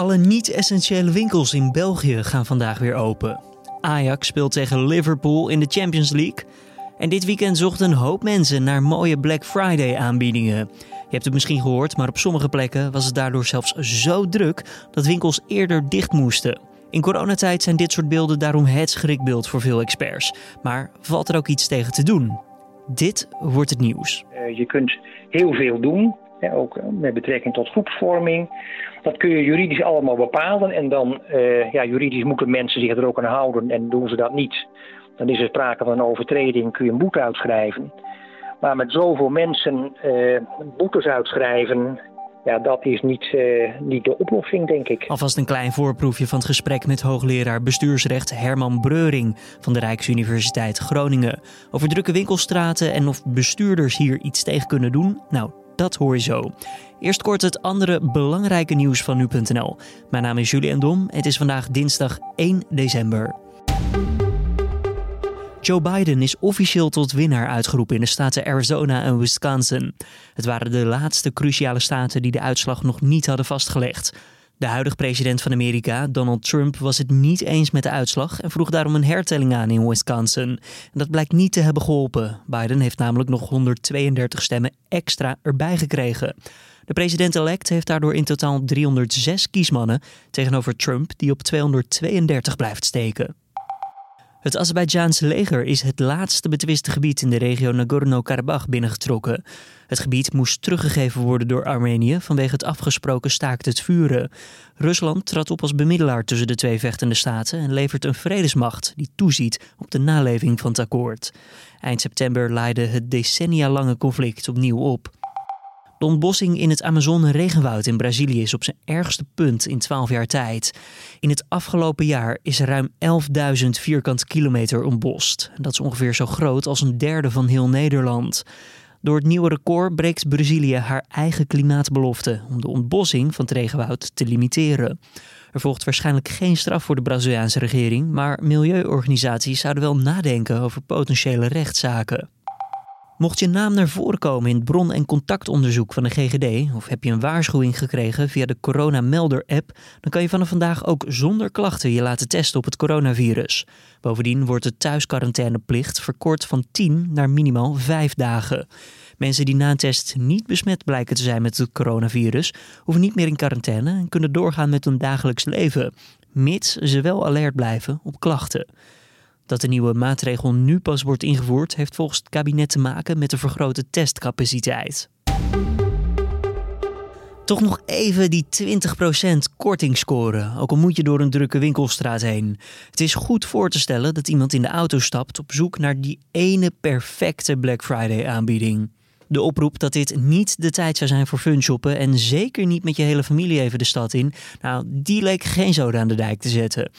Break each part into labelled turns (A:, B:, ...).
A: Alle niet-essentiële winkels in België gaan vandaag weer open. Ajax speelt tegen Liverpool in de Champions League. En dit weekend zochten een hoop mensen naar mooie Black Friday aanbiedingen. Je hebt het misschien gehoord, maar op sommige plekken was het daardoor zelfs zo druk dat winkels eerder dicht moesten. In coronatijd zijn dit soort beelden daarom het schrikbeeld voor veel experts. Maar valt er ook iets tegen te doen? Dit wordt het nieuws.
B: Eh, je kunt heel veel doen, ook eh, met betrekking tot groepsvorming. Dat kun je juridisch allemaal bepalen en dan, uh, ja, juridisch moeten mensen zich er ook aan houden en doen ze dat niet. Dan is er sprake van een overtreding, kun je een boete uitschrijven. Maar met zoveel mensen uh, boetes uitschrijven, ja, dat is niet, uh, niet de oplossing, denk ik.
A: Alvast een klein voorproefje van het gesprek met hoogleraar bestuursrecht Herman Breuring van de Rijksuniversiteit Groningen. Over drukke winkelstraten en of bestuurders hier iets tegen kunnen doen. Nou, dat hoor je zo. Eerst kort het andere belangrijke nieuws van nu.nl. Mijn naam is Julian Dom. Het is vandaag dinsdag 1 december. Joe Biden is officieel tot winnaar uitgeroepen in de staten Arizona en Wisconsin. Het waren de laatste cruciale staten die de uitslag nog niet hadden vastgelegd. De huidige president van Amerika, Donald Trump, was het niet eens met de uitslag en vroeg daarom een hertelling aan in Wisconsin. En dat blijkt niet te hebben geholpen. Biden heeft namelijk nog 132 stemmen extra erbij gekregen. De president-elect heeft daardoor in totaal 306 kiesmannen tegenover Trump, die op 232 blijft steken. Het Azerbeidzjaanse leger is het laatste betwiste gebied in de regio Nagorno-Karabakh binnengetrokken. Het gebied moest teruggegeven worden door Armenië vanwege het afgesproken staakt het vuren. Rusland trad op als bemiddelaar tussen de twee vechtende staten en levert een vredesmacht die toeziet op de naleving van het akkoord. Eind september leidde het decennia lange conflict opnieuw op. De ontbossing in het Amazone-regenwoud in Brazilië is op zijn ergste punt in 12 jaar tijd. In het afgelopen jaar is ruim 11.000 vierkante kilometer ontbost. Dat is ongeveer zo groot als een derde van heel Nederland. Door het nieuwe record breekt Brazilië haar eigen klimaatbelofte om de ontbossing van het regenwoud te limiteren. Er volgt waarschijnlijk geen straf voor de Braziliaanse regering, maar milieuorganisaties zouden wel nadenken over potentiële rechtszaken. Mocht je naam naar voren komen in het bron- en contactonderzoek van de GGD, of heb je een waarschuwing gekregen via de Corona Melder app, dan kan je vanaf vandaag ook zonder klachten je laten testen op het coronavirus. Bovendien wordt de thuisquarantaineplicht verkort van 10 naar minimaal 5 dagen. Mensen die na een test niet besmet blijken te zijn met het coronavirus, hoeven niet meer in quarantaine en kunnen doorgaan met hun dagelijks leven, mits ze wel alert blijven op klachten. Dat de nieuwe maatregel nu pas wordt ingevoerd, heeft volgens het kabinet te maken met de vergrote testcapaciteit. Toch nog even die 20% korting scoren, ook al moet je door een drukke winkelstraat heen. Het is goed voor te stellen dat iemand in de auto stapt op zoek naar die ene perfecte Black Friday aanbieding. De oproep dat dit niet de tijd zou zijn voor funshoppen en zeker niet met je hele familie even de stad in, nou, die leek geen zoden aan de dijk te zetten.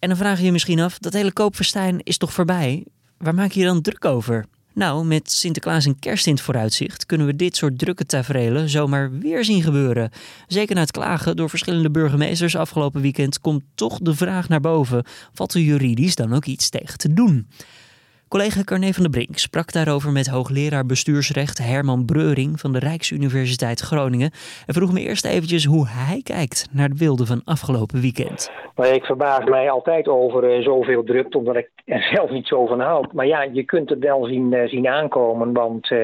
A: En dan vraag je je misschien af, dat hele koopverstijn is toch voorbij? Waar maak je je dan druk over? Nou, met Sinterklaas en kerst in het vooruitzicht kunnen we dit soort drukke tafereelen zomaar weer zien gebeuren. Zeker na het klagen door verschillende burgemeesters afgelopen weekend komt toch de vraag naar boven: valt er juridisch dan ook iets tegen te doen? Collega Carne van der Brink sprak daarover met hoogleraar bestuursrecht Herman Breuring van de Rijksuniversiteit Groningen. En vroeg me eerst eventjes hoe hij kijkt naar de beelden van afgelopen weekend.
B: Ik verbaas mij altijd over uh, zoveel drukte, omdat ik er zelf niet zo van houd. Maar ja, je kunt het wel zien, uh, zien aankomen, want uh,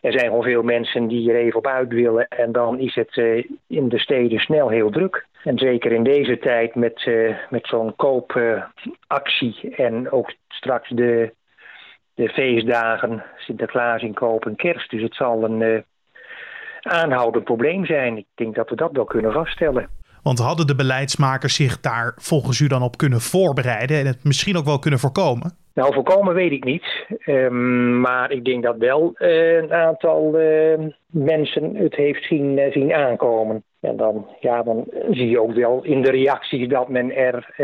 B: er zijn gewoon veel mensen die er even op uit willen. En dan is het in de steden snel heel druk. En zeker in deze tijd met, met zo'n koopactie en ook straks de, de feestdagen, Sinterklaas inkoop en kerst. Dus het zal een aanhoudend probleem zijn. Ik denk dat we dat wel kunnen vaststellen.
C: Want hadden de beleidsmakers zich daar volgens u dan op kunnen voorbereiden en het misschien ook wel kunnen voorkomen?
B: Nou, voorkomen weet ik niet. Um, maar ik denk dat wel uh, een aantal uh, mensen het heeft zien, uh, zien aankomen. En dan, ja, dan zie je ook wel in de reacties dat men er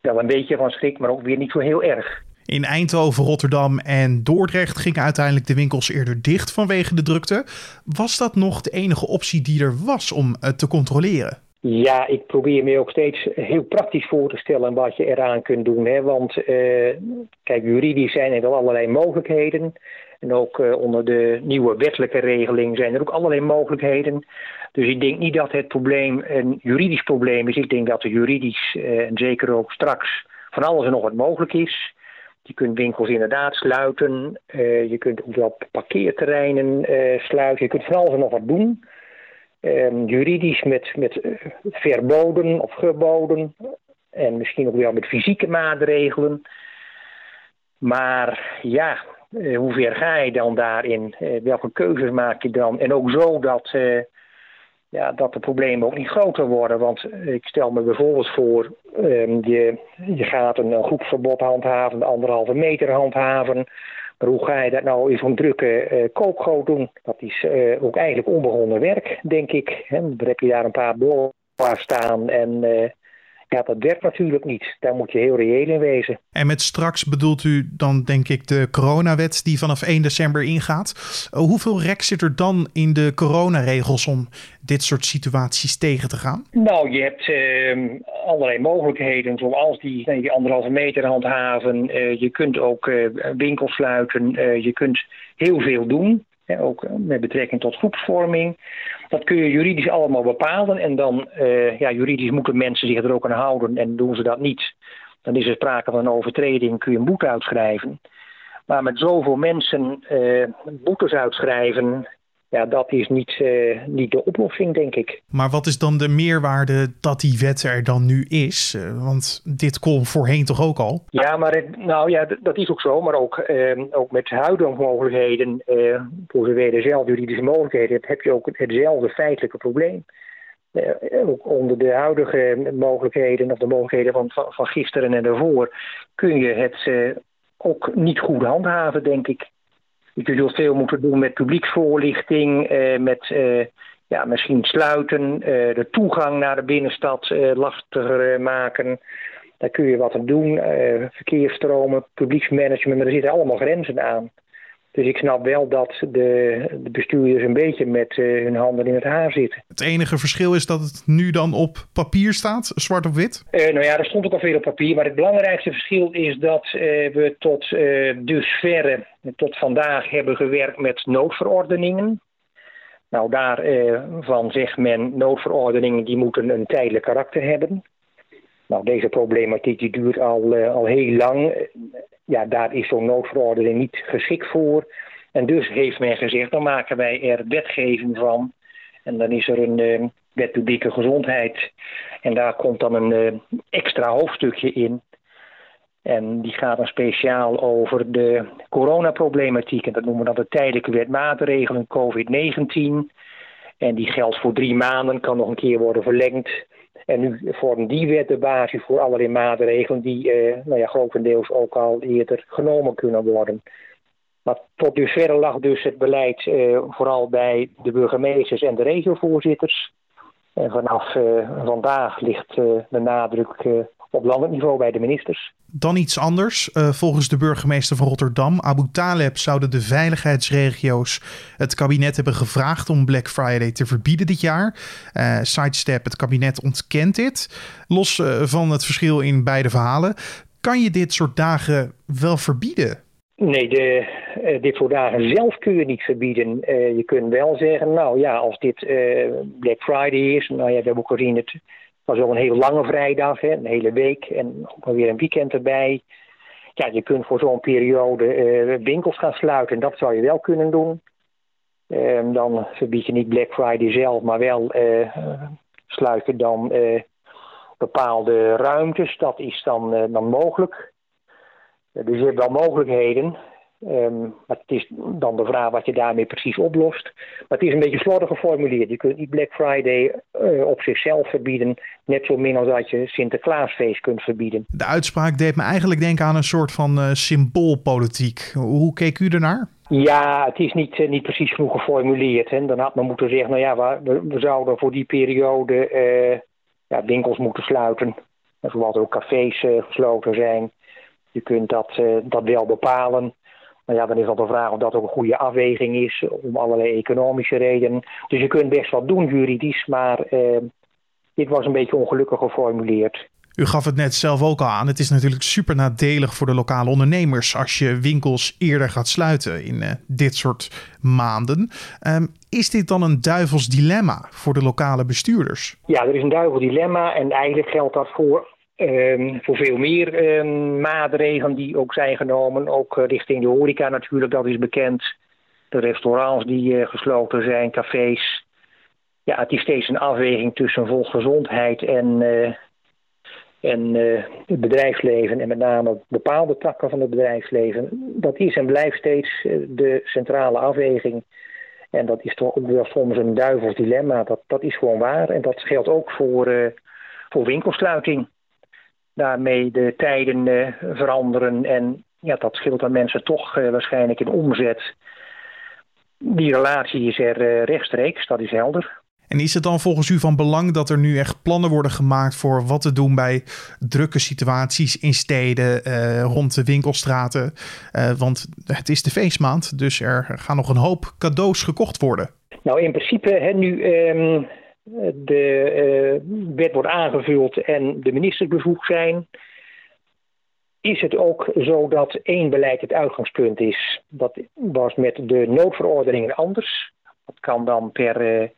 B: wel een beetje van schrikt, maar ook weer niet zo heel erg.
C: In Eindhoven, Rotterdam en Dordrecht gingen uiteindelijk de winkels eerder dicht vanwege de drukte. Was dat nog de enige optie die er was om het te controleren?
B: Ja, ik probeer me ook steeds heel praktisch voor te stellen wat je eraan kunt doen. Hè? Want uh, kijk, juridisch zijn er wel allerlei mogelijkheden. En ook onder de nieuwe wettelijke regeling zijn er ook allerlei mogelijkheden. Dus ik denk niet dat het probleem een juridisch probleem is. Ik denk dat er juridisch en zeker ook straks van alles en nog wat mogelijk is. Je kunt winkels inderdaad sluiten. je kunt ook wel parkeerterreinen sluiten. Je kunt van alles en nog wat doen. Ehm, juridisch met, met verboden of geboden. En misschien ook wel met fysieke maatregelen. Maar ja, hoe ver ga je dan daarin? Welke keuzes maak je dan? En ook zo dat, ja, dat de problemen ook niet groter worden. Want ik stel me bijvoorbeeld voor, ehm, je, je gaat een, groepsverbod handhaven, de anderhalve meter handhaven. Maar hoe ga je dat nou in zo'n drukke koopgoot doen? Dat is ook eigenlijk onbegonnen werk, denk ik. Hè? Dan heb je daar een paar bollen staan en ja, dat werkt natuurlijk niet. Daar moet je heel reëel in wezen.
C: En met straks bedoelt u dan denk ik de coronawet die vanaf 1 december ingaat. Uh, hoeveel rek zit er dan in de coronaregels om dit soort situaties tegen te gaan?
B: Nou, je hebt uh, allerlei mogelijkheden, zoals die, die anderhalve meter handhaven. Uh, je kunt ook uh, winkels sluiten. je kunt heel veel doen ook met betrekking tot groepsvorming. Dat kun je juridisch allemaal bepalen. En dan, uh, ja, juridisch moeten mensen zich er ook aan houden. En doen ze dat niet, dan is er sprake van een overtreding, kun je een boete uitschrijven. Maar met zoveel mensen uh, boetes uitschrijven, ja, dat is niet, uh, niet de oplossing, denk ik.
C: Maar wat is dan de meerwaarde dat die wet er dan nu is? Uh, want dit kon voorheen toch ook al?
B: Ja, maar het, nou ja, dat is ook zo. Maar ook, uh, ook met huidige mogelijkheden, voor zover dezelfde juridische mogelijkheden, heb je ook hetzelfde feitelijke probleem. ook onder de huidige mogelijkheden, of de mogelijkheden van, van, van gisteren en daarvoor, kun je het ook niet goed handhaven, denk ik. Je zult veel moeten doen met publieksvoorlichting, eh, met eh, ja, misschien sluiten, eh, de toegang naar de binnenstad lastiger maken. Daar kun je wat aan doen. Verkeersstromen, publieksmanagement, maar er zitten allemaal grenzen aan. Dus ik snap wel dat de, de bestuurders een beetje met uh, hun handen in het haar zitten.
C: Het enige verschil is dat het nu dan op papier staat, zwart op wit?
B: Uh, nou ja, er stond ook al veel op papier. Maar het belangrijkste verschil is dat uh, we tot dusverre, tot vandaag hebben gewerkt met noodverordeningen. Nou, daarvan zegt men, noodverordeningen die moeten een tijdelijk karakter hebben. Nou, deze problematiek die duurt al, al heel lang ja, daar is zo'n noodverordening niet geschikt voor. En dus heeft men gezegd, dan maken wij er wetgeving van. En dan is er een uh, wet publieke gezondheid. En daar komt dan een uh, extra hoofdstukje in. En die gaat dan speciaal over de coronaproblematiek. En dat noemen we dan de tijdelijke wet maatregelen COVID-19. En die geldt voor drie maanden, kan nog een keer worden verlengd. En nu vormt die wet de basis voor allerlei maatregelen die uh, nou ja, grotendeels ook al eerder genomen kunnen worden. Maar tot dusver lag dus het beleid uh, vooral bij de burgemeesters en de regiovoorzitters. En vanaf uh, vandaag ligt de nadruk op landelijk niveau bij de ministers.
C: Dan iets anders. Uh, volgens de burgemeester van Rotterdam, Abu Taleb, zouden de veiligheidsregio's het kabinet hebben gevraagd om Black Friday te verbieden dit jaar. Uh, sidestep, het kabinet ontkent dit. Los uh, van het verschil in beide verhalen, kan je dit soort dagen wel verbieden?
B: Nee, de, dit soort dagen zelf kun je niet verbieden. je kunt wel zeggen, nou ja, als dit Black Friday is, nou ja, we hebben ook gezien het was ook een hele lange vrijdag, hè, een hele week en ook weer een weekend erbij. Ja, je kunt voor zo'n periode uh, winkels gaan sluiten. Dat zou je wel kunnen doen. Uh, dan verbied je niet Black Friday zelf, maar wel uh, sluiten dan bepaalde ruimtes. Dat is dan, dan mogelijk. dus je hebt wel mogelijkheden. Um, maar het is dan de vraag wat je daarmee precies oplost. Maar het is een beetje slordig geformuleerd. Je kunt niet Black Friday uh, op zichzelf verbieden. Net zo min als dat je Sinterklaasfeest kunt verbieden.
C: De uitspraak deed me eigenlijk denken aan een soort van uh, symboolpolitiek. Hoe keek u ernaar?
B: Ja, het is niet, uh, niet precies genoeg geformuleerd. Hè. Dan had men moeten zeggen, nou ja, we, we zouden voor die periode ja, winkels moeten sluiten. Zoals ook cafés gesloten zijn. Je kunt dat, dat wel bepalen. Maar ja, dan is al de vraag of dat ook een goede afweging is om allerlei economische redenen. Dus je kunt best wat doen juridisch, maar eh, dit was een beetje ongelukkig geformuleerd.
C: U gaf het net zelf ook al aan. Het is natuurlijk super nadelig voor de lokale ondernemers als je winkels eerder gaat sluiten in uh, dit soort maanden. Um, is dit dan een duivels dilemma voor de lokale bestuurders?
B: Ja, er is een duivels dilemma en eigenlijk geldt dat voor Um, voor veel meer um, maatregelen die ook zijn genomen. Ook uh, richting de horeca natuurlijk, dat is bekend. De restaurants die uh, gesloten zijn, cafés. Ja, het is steeds een afweging tussen volksgezondheid en, uh, en het bedrijfsleven. En met name bepaalde takken van het bedrijfsleven. Dat is en blijft steeds de centrale afweging. En dat is toch ook wel soms een duivels dilemma. Dat, dat is gewoon waar. En dat geldt ook voor, voor winkelsluiting daarmee de tijden uh, veranderen. En ja, dat scheelt aan mensen toch uh, waarschijnlijk in omzet. Die relatie is er uh, rechtstreeks, dat is helder.
C: En is het dan volgens u van belang dat er nu echt plannen worden gemaakt voor wat te doen bij drukke situaties in steden, rond de winkelstraten? want het is de feestmaand, dus er gaan nog een hoop cadeaus gekocht worden.
B: Nou, in principe, hè, nu um, de uh, wet wordt aangevuld en de ministers bevoegd zijn, is het ook zo dat één beleid het uitgangspunt is. Dat was met de noodverordeningen anders. Dat kan dan per uh,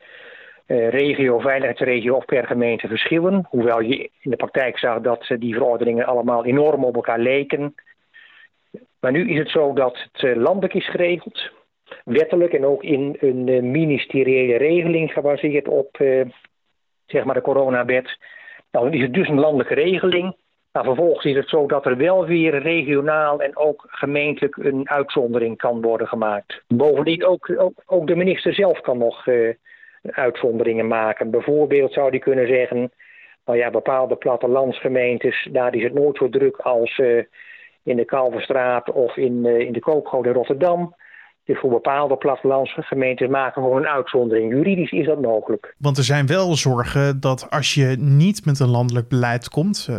B: uh, regio, veiligheidsregio of per gemeente verschillen. Hoewel je in de praktijk zag dat die verordeningen allemaal enorm op elkaar leken. Maar nu is het zo dat het landelijk is geregeld wettelijk en ook in een uh, ministeriële regeling gebaseerd op uh, zeg maar de coronawet. Nou, dan is het dus een landelijke regeling. Maar vervolgens is het zo dat er wel weer regionaal en ook gemeentelijk een uitzondering kan worden gemaakt. Bovendien ook, ook, de minister zelf kan nog uh, uitzonderingen maken. Bijvoorbeeld zou hij kunnen zeggen, nou ja, bepaalde plattelandsgemeentes, daar is het nooit zo druk als in de Kalverstraat of in, in de Koopgoot in Rotterdam. Dus voor bepaalde plattelandsgemeenten maken gewoon een uitzondering. Juridisch is dat mogelijk.
C: Want er zijn wel zorgen dat als je niet met een landelijk beleid komt, uh,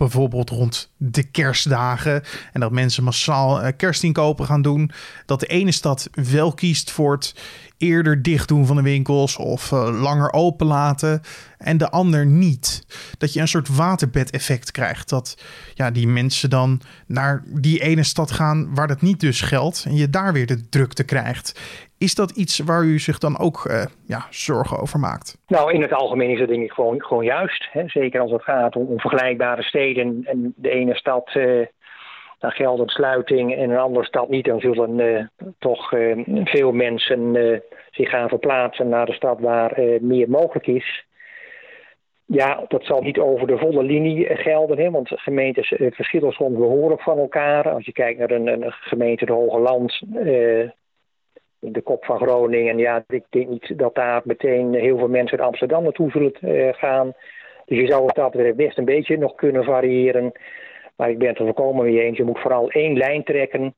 C: bijvoorbeeld rond de kerstdagen en dat mensen massaal uh, kerstinkopen gaan doen, dat de ene stad wel kiest voor het eerder dicht doen van de winkels of uh, langer open laten en de ander niet. Dat je een soort waterbedeffect krijgt. Dat ja, die mensen dan naar die ene stad gaan waar dat niet dus geldt en je daar weer de drukte krijgt. Is dat iets waar u zich dan ook uh, ja, zorgen over maakt?
B: Nou, in het algemeen is dat denk ik gewoon, gewoon juist. Hè? Zeker als het gaat om, vergelijkbare steden en de ene stad... Uh, geldt een sluiting en een andere stad niet, dan zullen uh, toch veel mensen zich gaan verplaatsen naar de stad waar meer mogelijk is. Ja, dat zal niet over de volle linie gelden, hè, want gemeentes verschillen soms behoorlijk van elkaar. Als je kijkt naar een, een gemeente de Hoge Land, in de kop van Groningen, ja, ik denk niet dat daar meteen heel veel mensen uit Amsterdam naartoe zullen gaan. Dus je zou het dat betreft best een beetje nog kunnen variëren. Maar ik ben het er volkomen mee eens. Je moet vooral één lijn trekken.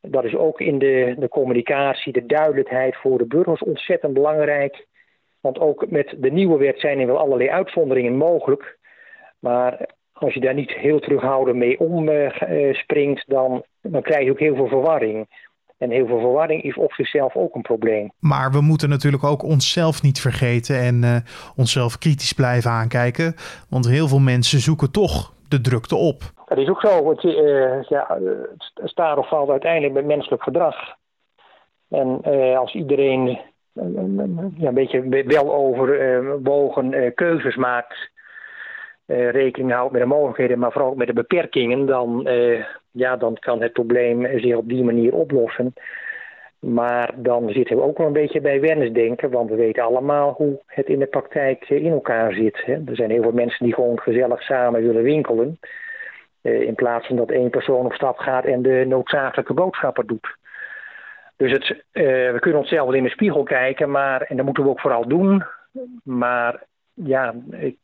B: Dat is ook in de, de communicatie, de duidelijkheid voor de burgers ontzettend belangrijk. Want ook met de nieuwe wet zijn er wel allerlei uitzonderingen mogelijk. Maar als je daar niet heel terughoudend mee omspringt, uh, dan, dan krijg je ook heel veel verwarring. En heel veel verwarring is op zichzelf ook een probleem.
C: Maar we moeten natuurlijk ook onszelf niet vergeten en uh, onszelf kritisch blijven aankijken. Want heel veel mensen zoeken toch de drukte op.
B: Dat is ook zo. Het, uh, ja, het staat of valt uiteindelijk met menselijk gedrag. En uh, als iedereen ja, een beetje wel overwogen keuzes maakt, rekening houdt met de mogelijkheden, maar vooral ook met de beperkingen, dan, ja, dan kan het probleem zich op die manier oplossen. Maar dan zitten we ook wel een beetje bij wensdenken, want we weten allemaal hoe het in de praktijk in elkaar zit. Er zijn heel veel mensen die gewoon gezellig samen willen winkelen. Uh, in plaats van dat één persoon op stap gaat en de noodzakelijke boodschappen doet. Dus het, uh, we kunnen onszelf wel in de spiegel kijken, maar, en dat moeten we ook vooral doen. Maar ja,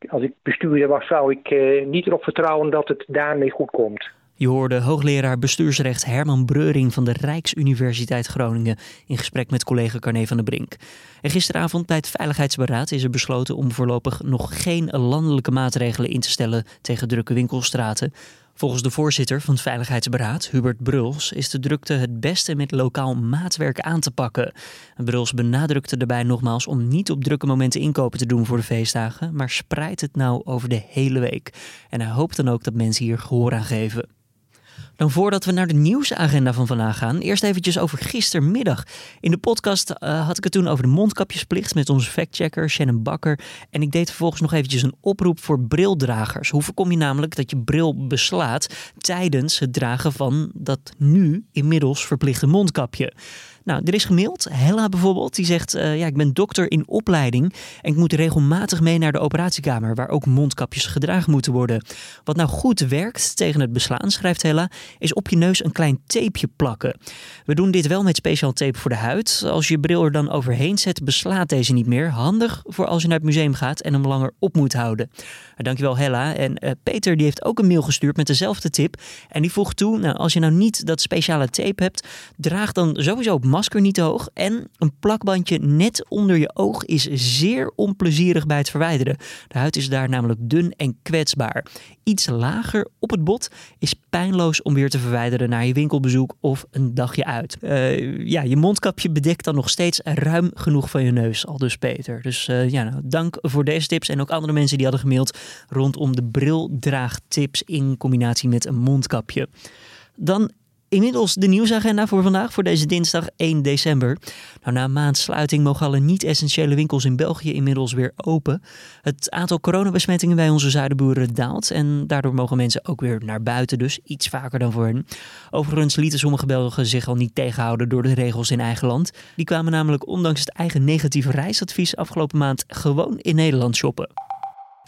B: als ik bestuurder was, zou ik niet erop vertrouwen dat het daarmee goed komt.
A: Je hoorde hoogleraar bestuursrecht Herman Breuring van de Rijksuniversiteit Groningen in gesprek met collega Carne van der Brink. En gisteravond bij het Veiligheidsberaad is er besloten om voorlopig nog geen landelijke maatregelen in te stellen tegen drukke winkelstraten. Volgens de voorzitter van het Veiligheidsberaad, Hubert Bruls, is de drukte het beste met lokaal maatwerk aan te pakken. Bruls benadrukte daarbij nogmaals om niet op drukke momenten inkopen te doen voor de feestdagen, maar spreidt het nou over de hele week. En hij hoopt dan ook dat mensen hier gehoor aan geven. Dan voordat we naar de nieuwsagenda van vandaag gaan, eerst eventjes over gistermiddag. In de podcast uh, had ik het toen over de mondkapjesplicht met onze factchecker Shannon Bakker. En ik deed vervolgens nog eventjes een oproep voor brildragers. Hoe voorkom je namelijk dat je bril beslaat tijdens het dragen van dat nu inmiddels verplichte mondkapje? Nou, er is gemaild. Hella bijvoorbeeld, die zegt: uh, Ja, ik ben dokter in opleiding en ik moet regelmatig mee naar de operatiekamer, waar ook mondkapjes gedragen moeten worden. Wat nou goed werkt tegen het beslaan, schrijft Hella, is op je neus een klein tapeje plakken. We doen dit wel met speciaal tape voor de huid. Als je bril er dan overheen zet, beslaat deze niet meer. Handig voor als je naar het museum gaat en hem langer op moet houden. Dankjewel Hella. En uh, Peter die heeft ook een mail gestuurd met dezelfde tip. En die voegt toe, nou, als je nou niet dat speciale tape hebt, draag dan sowieso op masker niet hoog. En een plakbandje net onder je oog is zeer onplezierig bij het verwijderen. De huid is daar namelijk dun en kwetsbaar. Iets lager op het bot is pijnloos om weer te verwijderen naar je winkelbezoek of een dagje uit. Uh, ja, je mondkapje bedekt dan nog steeds ruim genoeg van je neus, al dus Peter. Dus uh, ja, nou, dank voor deze tips en ook andere mensen die hadden gemaild rondom de brildraagtips in combinatie met een mondkapje. Dan Inmiddels de nieuwsagenda voor vandaag, voor deze dinsdag 1 december. Nou, na maandsluiting mogen alle niet-essentiële winkels in België inmiddels weer open. Het aantal coronabesmettingen bij onze zuidenboeren daalt en daardoor mogen mensen ook weer naar buiten, dus iets vaker dan voorheen. Overigens lieten sommige Belgen zich al niet tegenhouden door de regels in eigen land. Die kwamen namelijk ondanks het eigen negatieve reisadvies afgelopen maand gewoon in Nederland shoppen.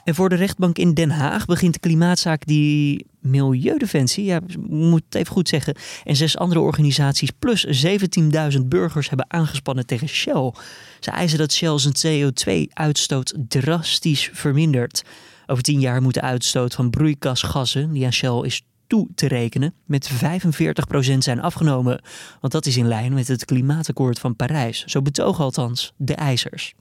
A: En voor de rechtbank in Den Haag begint de klimaatzaak die Milieudefensie, ja, moet even goed zeggen, en zes andere organisaties plus 17.000 burgers hebben aangespannen tegen Shell. Ze eisen dat Shell zijn CO2-uitstoot drastisch vermindert. Over tien jaar moet de uitstoot van broeikasgassen, die aan Shell is toe te rekenen, met 45% zijn afgenomen. Want dat is in lijn met het klimaatakkoord van Parijs. Zo betogen althans de eisers.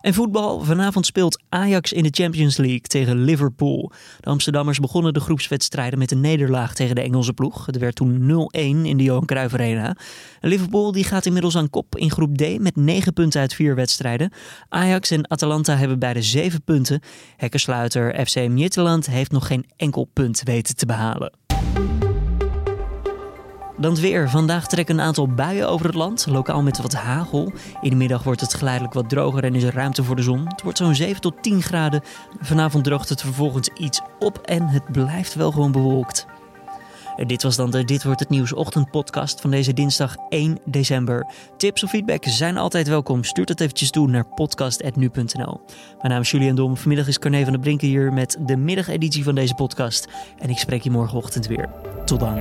A: En voetbal. Vanavond speelt Ajax in de Champions League tegen Liverpool. De Amsterdammers begonnen de groepswedstrijden met een nederlaag tegen de Engelse ploeg. Het werd toen 0-1 in de Johan Cruijff Arena. Liverpool die gaat inmiddels aan kop in groep D met 9 punten uit 4 wedstrijden. Ajax en Atalanta hebben beide 7 punten. Hekkensluiter FC Midtjylland heeft nog geen enkel punt weten te behalen. Dan weer. Vandaag trekken een aantal buien over het land, lokaal met wat hagel. In de middag wordt het geleidelijk wat droger en is er ruimte voor de zon. Het wordt zo'n 7 tot 10 graden. Vanavond droogt het vervolgens iets op en het blijft wel gewoon bewolkt. Dit was dan de Dit Wordt Het Nieuws ochtendpodcast van deze dinsdag 1 december. Tips of feedback zijn altijd welkom. Stuur het eventjes toe naar podcast.nu.nl. Mijn naam is Julian Dom. Vanmiddag is Carne van der Brinken hier met de middageditie van deze podcast. En ik spreek je morgenochtend weer. Tot dan.